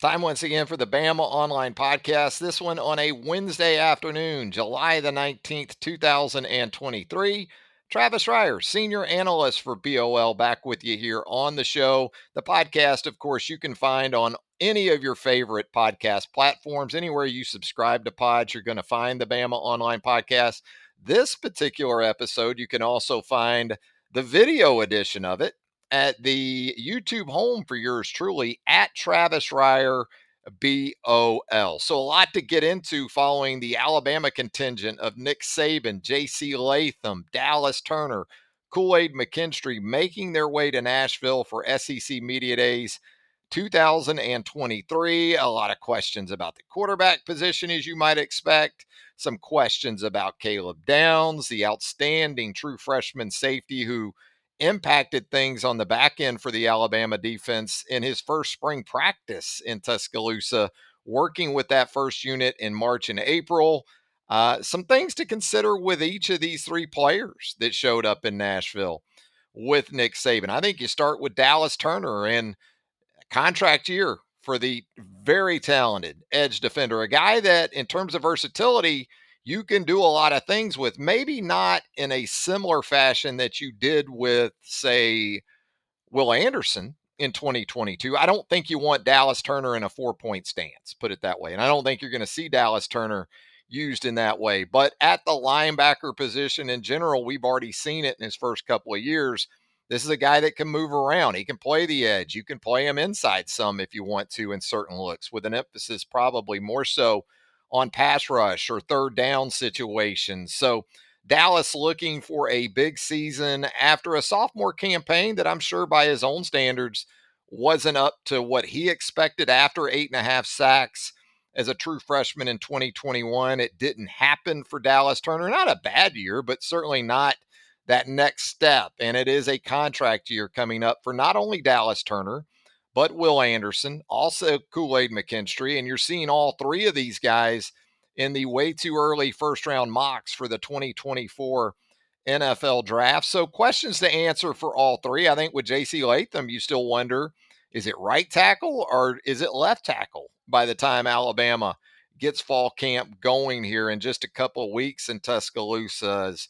Time once again for the Bama Online Podcast. This one on a Wednesday afternoon, July the 19th, 2023. Travis Reier, senior analyst for BOL, back with you here on the show. The podcast, of course, you can find on any of your favorite podcast platforms. Anywhere you subscribe to pods, you're going to find the Bama Online Podcast. This particular episode, you can also find the video edition of it at the YouTube home for yours truly at Travis Reier BOL. So a lot to get into following the Alabama contingent of Nick Saban, JC Latham, Dallas Turner, Kool Aid McKinstry making their way to Nashville for SEC Media Days 2023. A lot of questions about the quarterback position, as you might expect. Some questions about Caleb Downs, the outstanding true freshman safety who impacted things on the back end for the Alabama defense in his first spring practice in Tuscaloosa, working with that first unit in March and April. Uh, some things to consider with each of these three players that showed up in Nashville with Nick Saban. I think you start with Dallas Turner and contract year for the very talented edge defender, a guy that, in terms of versatility, you can do a lot of things with, maybe not in a similar fashion that you did with, say, Will Anderson in 2022. I don't think you want Dallas Turner in a four point stance, put it that way. And I don't think you're going to see Dallas Turner used in that way. But at the linebacker position in general, we've already seen it in his first couple of years. This is a guy that can move around. He can play the edge. You can play him inside some if you want to in certain looks, with an emphasis probably more so on pass rush or third down situations. So Dallas looking for a big season after a sophomore campaign that I'm sure by his own standards wasn't up to what he expected after eight and a half sacks as a true freshman in 2021. It didn't happen for Dallas Turner. Not a bad year, but certainly not that next step. And it is a contract year coming up for not only Dallas Turner, but Will Anderson, also Kool Aid McKinstry. And you're seeing all three of these guys in the way too early first round mocks for the 2024 NFL draft. So, questions to answer for all three. I think with JC Latham, you still wonder is it right tackle or is it left tackle by the time Alabama gets fall camp going here in just a couple weeks in Tuscaloosa? Is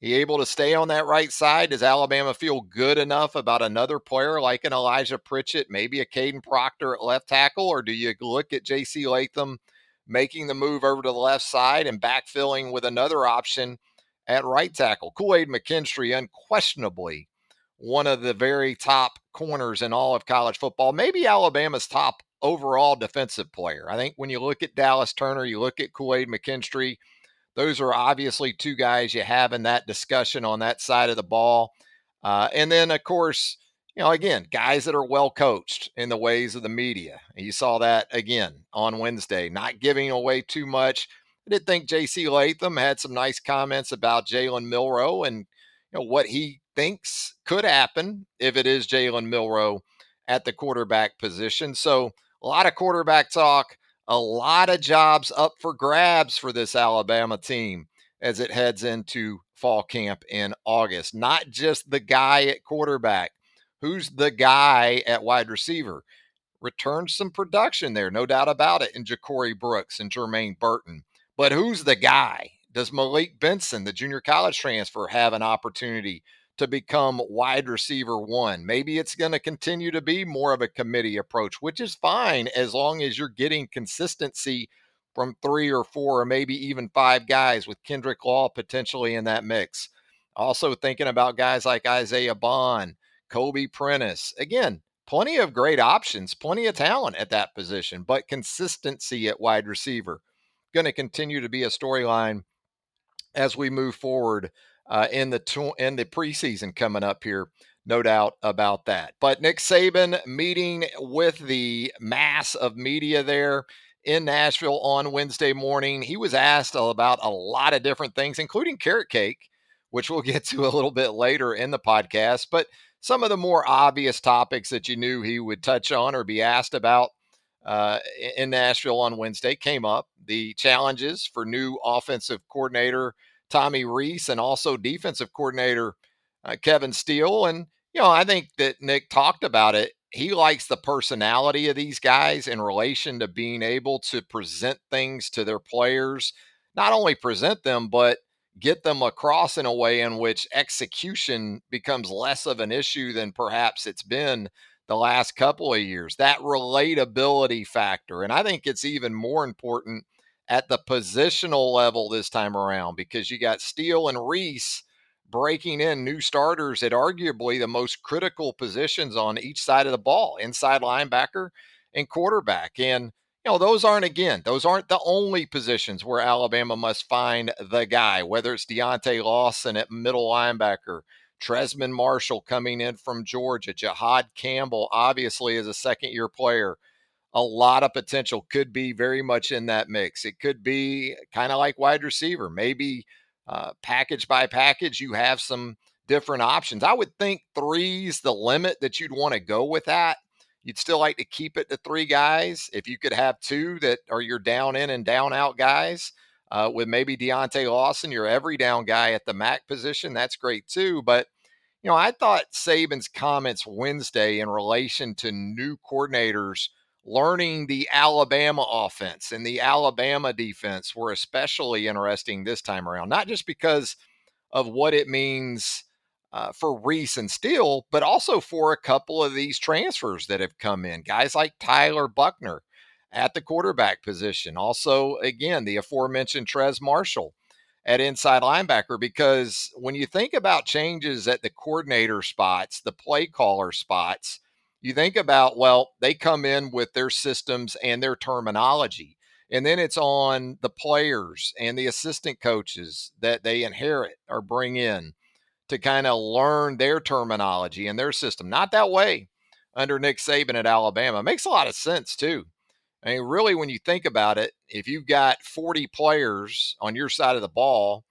he able to stay on that right side? Does Alabama feel good enough about another player like an Elijah Pritchett, maybe a Kadyn Proctor at left tackle? Or do you look at JC Latham making the move over to the left side and backfilling with another option at right tackle? Kool Aid McKinstry, unquestionably one of the very top corners in all of college football, maybe Alabama's top overall defensive player. I think when you look at Dallas Turner, you look at Kool Aid McKinstry those are obviously two guys you have in that discussion on that side of the ball. Uh, and then, of course, you know, again, guys that are well coached in the ways of the media. You saw that again on Wednesday, not giving away too much. I did think J.C. Latham had some nice comments about Jalen Milrow and you know what he thinks could happen if it is Jalen Milrow at the quarterback position. So a lot of quarterback talk a lot of jobs up for grabs for this Alabama team as it heads into fall camp in August. Not just the guy at quarterback. Who's the guy at wide receiver? Returned some production there, no doubt about it, in Ja'Corey Brooks and Jermaine Burton. But who's the guy? Does Malik Benson, the junior college transfer, have an opportunity to become wide receiver one. Maybe it's going to continue to be more of a committee approach, which is fine as long as you're getting consistency from three or four or maybe even five guys with Kendrick Law potentially in that mix. Also thinking about guys like Isaiah Bond, Kobe Prentice. Again, plenty of great options, plenty of talent at that position, but consistency at wide receiver going to continue to be a storyline as we move forward uh, in the in the preseason coming up here No doubt about that. But Nick Saban meeting with the mass of media there in Nashville on Wednesday morning. He was asked about a lot of different things, including carrot cake, which we'll get to a little bit later in the podcast. But some of the more obvious topics that you knew he would touch on or be asked about uh, in Nashville on Wednesday came up. The challenges for new offensive coordinator Tommy Rees and also defensive coordinator uh, Kevin Steele. And, you know, I think that Nick talked about it. He likes the personality of these guys in relation to being able to present things to their players, not only present them, but get them across in a way in which execution becomes less of an issue than perhaps it's been the last couple of years. That relatability factor. And I think it's even more important at the positional level this time around because you got Steele and Rees breaking in new starters at arguably the most critical positions on each side of the ball inside linebacker and quarterback. And, you know, those aren't, again, those aren't the only positions where Alabama must find the guy, whether it's Deontae Lawson at middle linebacker, Trezmen Marshall coming in from Georgia, Jihaad Campbell, obviously, as a second year player a lot of potential could be very much in that mix. It could be kind of like wide receiver, maybe uh, package by package, you have some different options. I would think three's the limit that you'd want to go with that. You'd still like to keep it to three guys. If you could have two that are your down in and down out guys, uh, with maybe Deontae Lawson, your every down guy at the MAC position, that's great too. But you know, I thought Saban's comments Wednesday in relation to new coordinators learning the Alabama offense and the Alabama defense were especially interesting this time around, not just because of what it means uh, for Rees and Steele, but also for a couple of these transfers that have come in. Guys like Tyler Buchner at the quarterback position. Also, again, the aforementioned Trez Marshall at inside linebacker, because when you think about changes at the coordinator spots, the play caller spots, you think about, well, they come in with their systems and their terminology. And then it's on the players and the assistant coaches that they inherit or bring in to kind of learn their terminology and their system. Not that way under Nick Saban at Alabama. It makes a lot of sense, too. I mean, really, when you think about it, if you've got 40 players on your side of the ball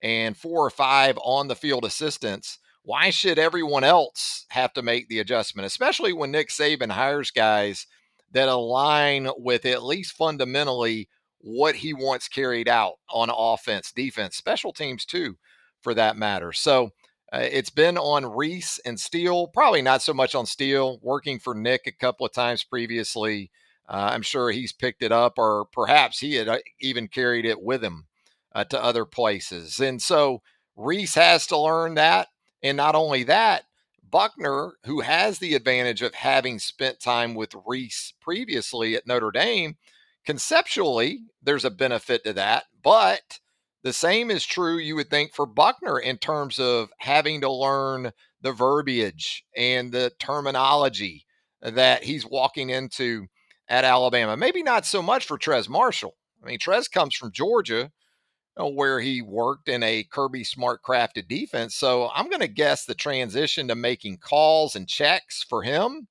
and four or five on the field assistants, why should everyone else have to make the adjustment, especially when Nick Saban hires guys that align with at least fundamentally what he wants carried out on offense, defense, special teams too, for that matter. So uh, it's been on Rees and Steele, probably not so much on Steele, working for Nick a couple of times previously. Uh, I'm sure he's picked it up, or perhaps he had uh, even carried it with him uh, to other places. And so Rees has to learn that. And not only that, Buchner, who has the advantage of having spent time with Rees previously at Notre Dame, conceptually, there's a benefit to that. But the same is true, you would think, for Buchner in terms of having to learn the verbiage and the terminology that he's walking into at Alabama. Maybe not so much for Trez Marshall. I mean, Trez comes from Georgia, Uh, where he worked in a Kirby Smart crafted defense. So I'm going to guess the transition to making calls and checks for him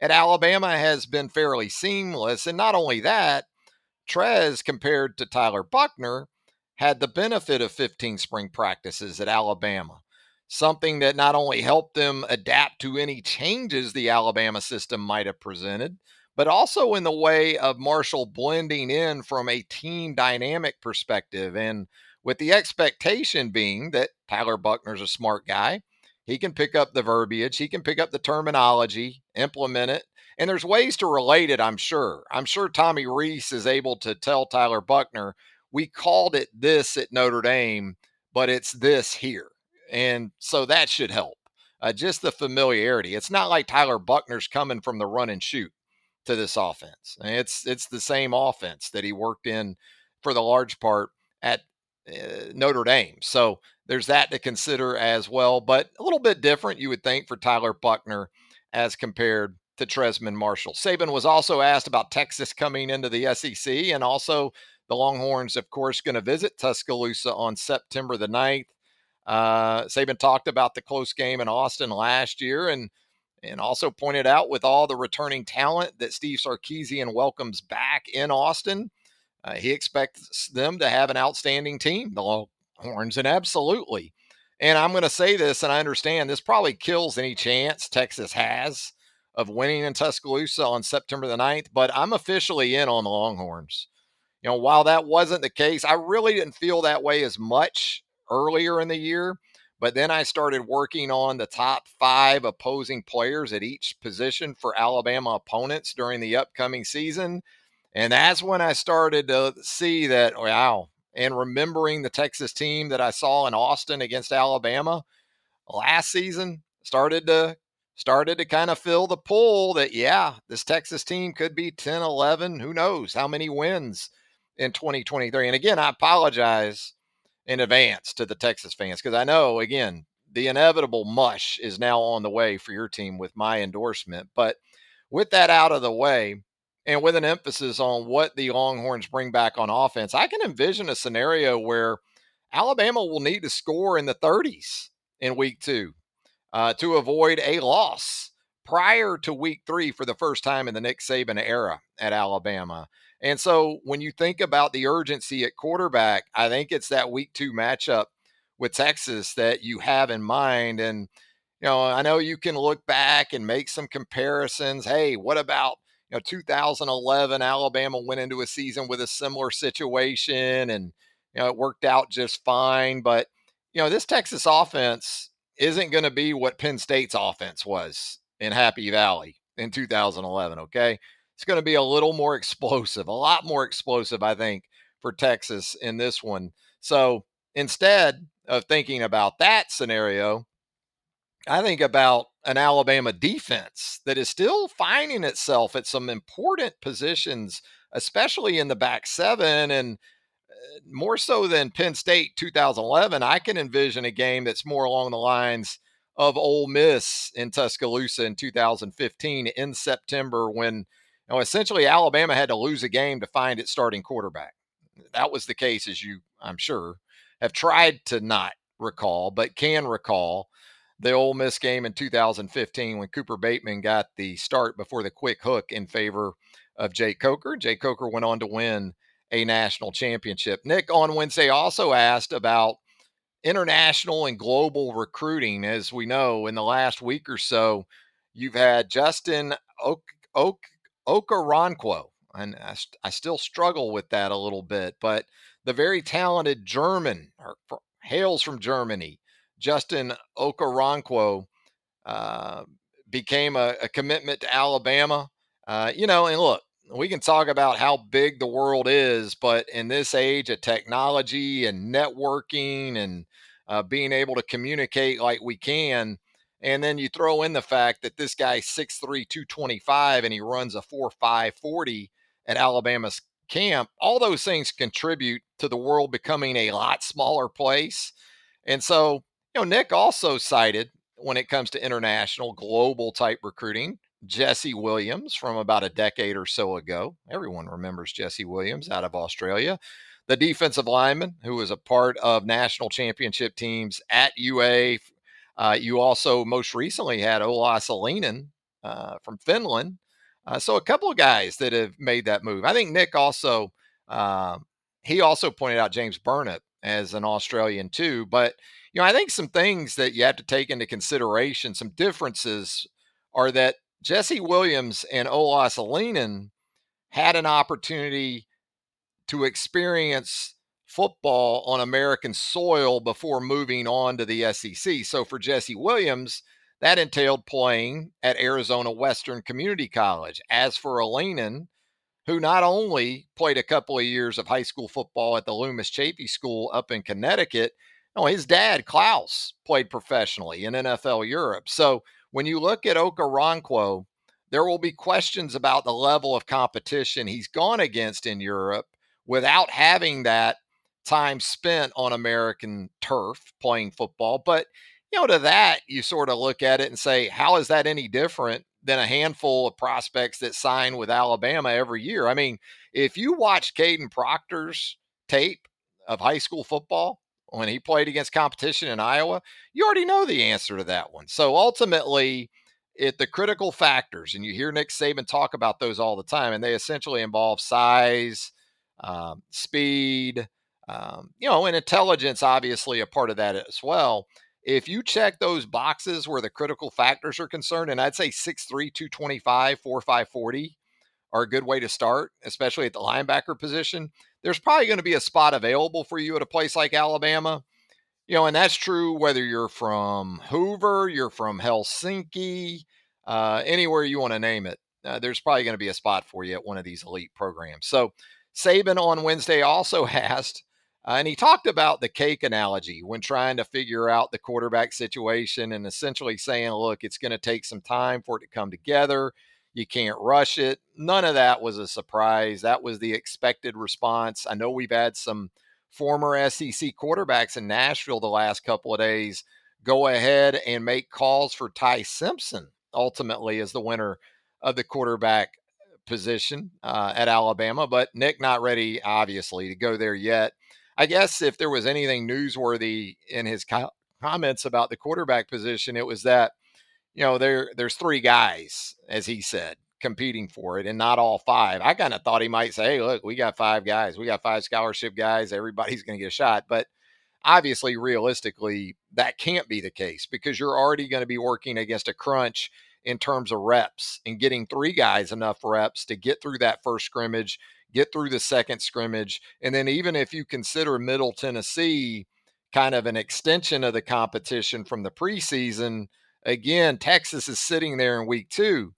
at Alabama has been fairly seamless. And not only that, Trez, compared to Tyler Buchner, had the benefit of 15 spring practices at Alabama, something that not only helped them adapt to any changes the Alabama system might have presented, but also in the way of Marshall blending in from a team dynamic perspective. And with the expectation being that Tyler Buchner's a smart guy, he can pick up the verbiage, he can pick up the terminology, implement it. And there's ways to relate it, I'm sure. I'm sure Tommy Rees is able to tell Tyler Buchner, we called it this at Notre Dame, but it's this here. And so that should help. Uh, just the familiarity. It's not like Tyler Buchner's coming from the run and shoot to this offense. It's it's the same offense that he worked in for the large part at uh, Notre Dame. So there's that to consider as well, but a little bit different, you would think, for Tyler Buchner as compared to Trezmen Marshall. Saban was also asked about Texas coming into the SEC, and also the Longhorns, of course, going to visit Tuscaloosa on September the 9th. Uh, Saban talked about the close game in Austin last year and and also pointed out with all the returning talent that Steve Sarkisian welcomes back in Austin, uh, he expects them to have an outstanding team, the Longhorns, and absolutely. And I'm going to say this, and I understand this probably kills any chance Texas has of winning in Tuscaloosa on September the 9th, but I'm officially in on the Longhorns. You know, while that wasn't the case, I really didn't feel that way as much earlier in the year. But then I started working on the top five opposing players at each position for Alabama opponents during the upcoming season. And that's when I started to see that, wow. And remembering the Texas team that I saw in Austin against Alabama last season started to started to kind of fill the pool that yeah this texas team could be 10 11 who knows how many wins in 2023 and again i apologize in advance to the Texas fans because I know, again, the inevitable mush is now on the way for your team with my endorsement. But with that out of the way, and with an emphasis on what the Longhorns bring back on offense, I can envision a scenario where Alabama will need to score in the 30s in week two uh, to avoid a loss prior to week three for the first time in the Nick Saban era at Alabama. And so when you think about the urgency at quarterback, I think it's that week two matchup with Texas that you have in mind. And, you know, I know you can look back and make some comparisons. Hey, what about, you know, 2011 Alabama went into a season with a similar situation and, you know, it worked out just fine. But, you know, this Texas offense isn't going to be what Penn State's offense was in Happy Valley in 2011. Okay it's going to be a little more explosive, a lot more explosive, I think, for Texas in this one. So instead of thinking about that scenario, I think about an Alabama defense that is still finding itself at some important positions, especially in the back seven. And uh, more so than Penn State 2011, I can envision a game that's more along the lines of Ole Miss in Tuscaloosa in 2015 in September when know, essentially Alabama had to lose a game to find its starting quarterback. That was the case, as you, I'm sure, have tried to not recall, but can recall the Ole Miss game in 2015 when Cooper Bateman got the start before the quick hook in favor of Jake Coker. Jake Coker went on to win a national championship. Nick on Wednesday also asked about international and global recruiting. As we know, in the last week or so, you've had Justin Oak, Oak and I, I, still struggle with that a little bit, but the very talented German, or hails from Germany, Justin Okoronkwo, uh, became a, a, commitment to Alabama. Uh, you know, and look, we can talk about how big the world is, but in this age of technology and networking and uh, being able to communicate like we can, and then you throw in the fact that this guy's 6'3, 225, and he runs a 4'5, 40 at Alabama's camp. All those things contribute to the world becoming a lot smaller place. And so, you know, Nick also cited when it comes to international, global type recruiting, Jesse Williams from about a decade or so ago. Everyone remembers Jesse Williams out of Australia. The defensive lineman who was a part of national championship teams at UA uh, you also most recently had Olaus Alinen uh, from Finland. Uh, so a couple of guys that have made that move. I think Nick also um, he also pointed out James Burnip as an Australian too. But you know, I think some things that you have to take into consideration, some differences, are that Jesse Williams and Olaus Alinen had an opportunity to experience football on American soil before moving on to the SEC. So for Jesse Williams, that entailed playing at Arizona Western Community College. As for Alinen, who not only played a couple of years of high school football at the Loomis Chaffee School up in Connecticut, no, his dad, Klaus, played professionally in NFL Europe. So when you look at Okoronkwo, there will be questions about the level of competition he's gone against in Europe without having that time spent on American turf playing football. But, you know, to that, you sort of look at it and say, how is that any different than a handful of prospects that sign with Alabama every year? I mean, if you watch Kadyn Proctor's tape of high school football, when he played against competition in Iowa, you already know the answer to that one. So ultimately, it the critical factors, and you hear Nick Saban talk about those all the time, and they essentially involve size, um, speed, um, you know, and intelligence, obviously a part of that as well. If you check those boxes where the critical factors are concerned, and I'd say 6'3, 225, 4'5, 40 are a good way to start, especially at the linebacker position. There's probably going to be a spot available for you at a place like Alabama. You know, and that's true whether you're from Hoover, you're from Helsinki, uh, anywhere you want to name it. Uh, there's probably going to be a spot for you at one of these elite programs. So Saban on Wednesday also asked, uh, and he talked about the cake analogy when trying to figure out the quarterback situation and essentially saying, look, it's going to take some time for it to come together. You can't rush it. None of that was a surprise. That was the expected response. I know we've had some former SEC quarterbacks in Nashville the last couple of days go ahead and make calls for Ty Simpson ultimately as the winner of the quarterback position uh, at Alabama. But Nick not ready, obviously, to go there yet. I guess if there was anything newsworthy in his co- comments about the quarterback position, it was that you know, there there's three guys, as he said, competing for it, and not all five. I kind of thought he might say, "Hey, look, we got five guys. We got five scholarship guys. Everybody's going to get a shot." But obviously, realistically, that can't be the case because you're already going to be working against a crunch in terms of reps and getting three guys enough reps to get through that first scrimmage, get through the second scrimmage, and then even if you consider Middle Tennessee kind of an extension of the competition from the preseason again, Texas is sitting there in week two.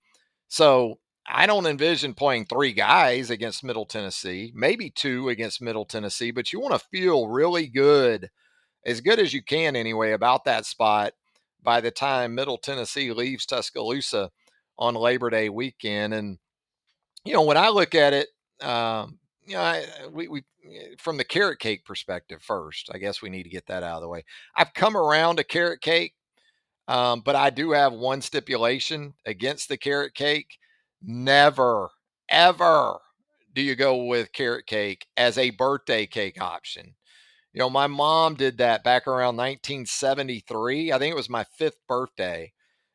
So I don't envision playing three guys against Middle Tennessee, maybe two against Middle Tennessee, but you want to feel really good, as good as you can anyway, about that spot by the time Middle Tennessee leaves Tuscaloosa on Labor Day weekend. And, you know, when I look at it, um, you know, I, we, we, from the carrot cake perspective first, I guess we need to get that out of the way. I've come around to carrot cake um, but I do have one stipulation against the carrot cake. Never, ever do you go with carrot cake as a birthday cake option. You know, my mom did that back around 1973. I think it was my fifth birthday.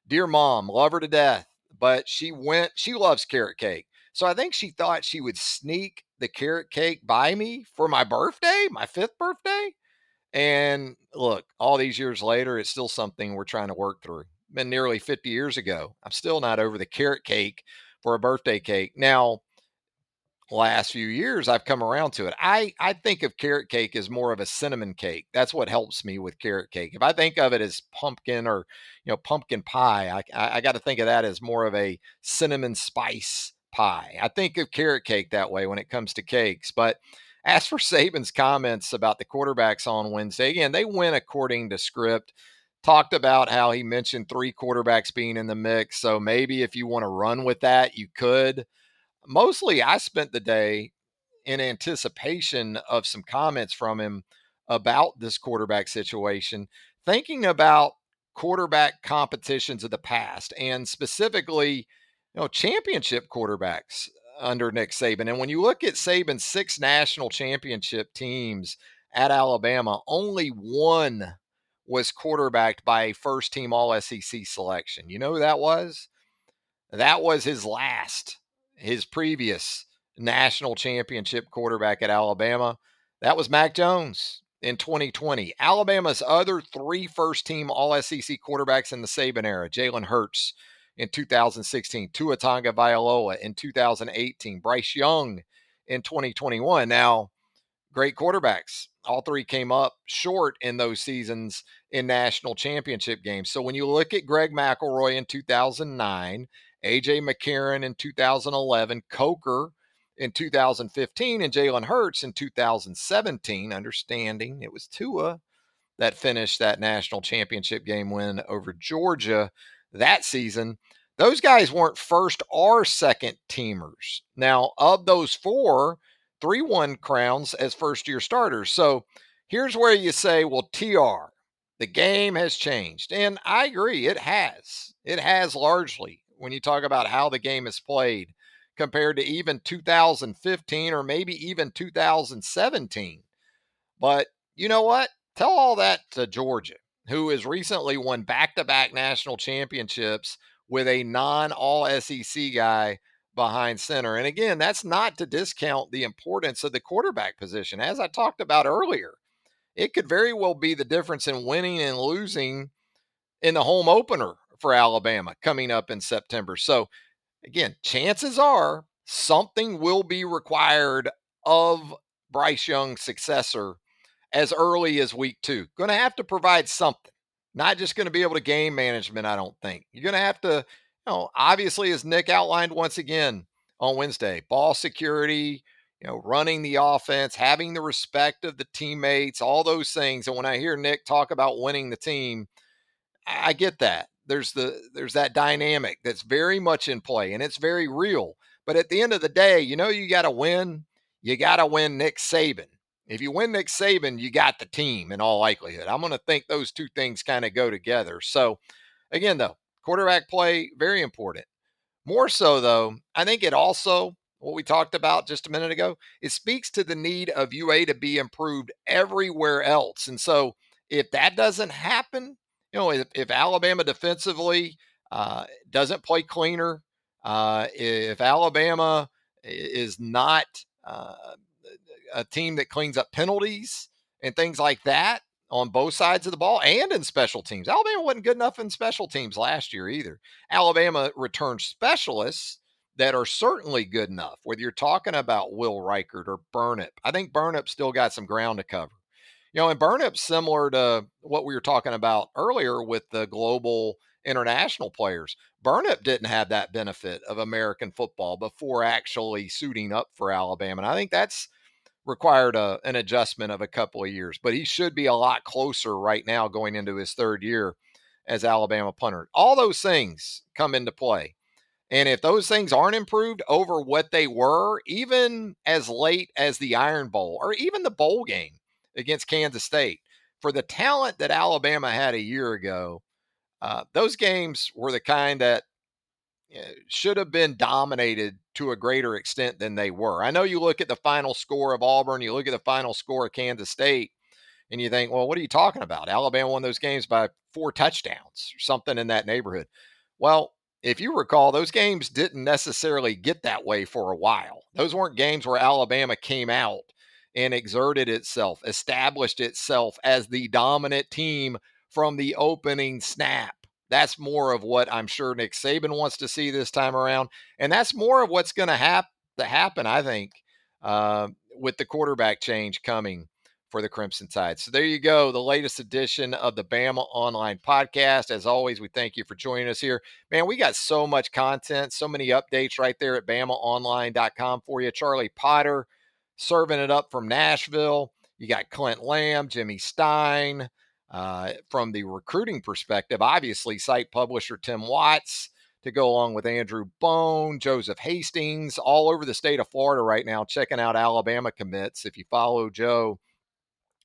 Dear mom, love her to death, but she went, she loves carrot cake. So I think she thought she would sneak the carrot cake by me for my birthday, my fifth birthday. And look, all these years later, it's still something we're trying to work through. Been nearly 50 years ago. I'm still not over the carrot cake for a birthday cake. Now, last few years I've come around to it. I I think of carrot cake as more of a cinnamon cake. That's what helps me with carrot cake. If I think of it as pumpkin or you know pumpkin pie, I I, I got to think of that as more of a cinnamon spice pie. I think of carrot cake that way when it comes to cakes, but as for Saban's comments about the quarterbacks on Wednesday, again, they went according to script. Talked about how he mentioned three quarterbacks being in the mix. So maybe if you want to run with that, you could. Mostly, I spent the day in anticipation of some comments from him about this quarterback situation, thinking about quarterback competitions of the past and specifically, you know, championship quarterbacks under Nick Saban. And when you look at Saban's six national championship teams at Alabama, only one was quarterbacked by a first team All SEC selection. You know who that was? That was his last, his previous national championship quarterback at Alabama. That was Mac Jones in 2020. Alabama's other three first team All SEC quarterbacks in the Saban era Jalen Hurts, in 2016, Tua Tagovailoa in 2018, Bryce Young in 2021. Now, great quarterbacks. All three came up short in those seasons in national championship games. So when you look at Greg McElroy in 2009, AJ McCarron in 2011, Coker in 2015, and Jalen Hurts in 2017, understanding it was Tua that finished that national championship game win over Georgia that season, those guys weren't first or second teamers. Now, of those four, three won crowns as first year starters. So here's where you say, well, TR, the game has changed. And I agree, it has. It has largely when you talk about how the game is played compared to even 2015 or maybe even 2017. But you know what? Tell all that to Georgia, who has recently won back to back national championships with a non all SEC guy behind center. And again, that's not to discount the importance of the quarterback position. As I talked about earlier, it could very well be the difference in winning and losing in the home opener for Alabama coming up in September. So, again, chances are something will be required of Bryce Young's successor as early as week two. Going to have to provide something, not just going to be able to game management, I don't think. You're going to have to, you know, obviously, as Nick outlined once again on Wednesday, ball security, you know, running the offense, having the respect of the teammates, all those things. And when I hear Nick talk about winning the team, I get that. There's the there's that dynamic that's very much in play and it's very real. But at the end of the day, you know you got to win. You got to win Nick Saban. If you win Nick Saban, you got the team in all likelihood. I'm going to think those two things kind of go together. So, again, though, quarterback play, very important. More so, though, I think it also, what we talked about just a minute ago, it speaks to the need of UA to be improved everywhere else. And so, if that doesn't happen, you know, if, if Alabama defensively uh, doesn't play cleaner, uh, if Alabama is not uh, a team that cleans up penalties and things like that on both sides of the ball and in special teams, Alabama wasn't good enough in special teams last year either. Alabama returned specialists that are certainly good enough, whether you're talking about Will Reichard or Burnip. I think Burnip still got some ground to cover. You know, and Burnip's similar to what we were talking about earlier with the global international players. Burnip didn't have that benefit of American football before actually suiting up for Alabama. And I think that's required a, an adjustment of a couple of years, but he should be a lot closer right now going into his third year as Alabama punter. All those things come into play. And if those things aren't improved over what they were, even as late as the Iron Bowl or even the bowl game against Kansas State, for the talent that Alabama had a year ago, uh, those games were the kind that Eh, should have been dominated to a greater extent than they were. I know you look at the final score of Auburn, you look at the final score of Kansas State, and you think, well, what are you talking about? Alabama won those games by four touchdowns or something in that neighborhood. Well, if you recall, those games didn't necessarily get that way for a while. Those weren't games where Alabama came out and exerted itself, established itself as the dominant team from the opening snap. That's more of what I'm sure Nick Saban wants to see this time around. And that's more of what's going to hap- happen, I think, uh, with the quarterback change coming for the Crimson Tide. So there you go, the latest edition of the Bama Online Podcast. As always, we thank you for joining us here. Man, we got so much content, so many updates right there at BamaOnline.com for you. Charlie Potter serving it up from Nashville. You got Clint Lamb, Jimmy Stein, uh, from the recruiting perspective, obviously, site publisher Tim Watts to go along with Andrew Bone, Joseph Hastings, all over the state of Florida right now, checking out Alabama commits. If you follow Joe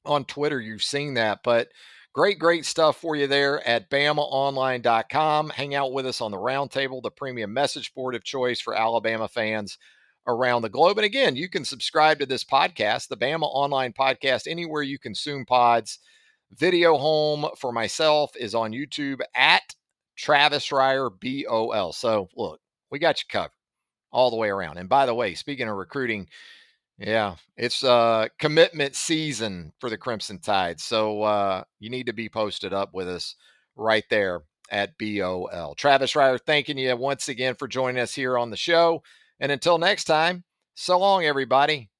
on Twitter, you've seen that. But great, great stuff for you there at BamaOnline.com. Hang out with us on the roundtable, the premium message board of choice for Alabama fans around the globe. And again, you can subscribe to this podcast, the Bama Online Podcast, anywhere you consume pods. Video home for myself is on YouTube at Travis Reier BOL. So look, we got you covered all the way around. And by the way, speaking of recruiting, yeah, it's uh commitment season for the Crimson Tide. So uh you need to be posted up with us right there at BOL. Travis Reier, thanking you once again for joining us here on the show. And until next time, so long, everybody.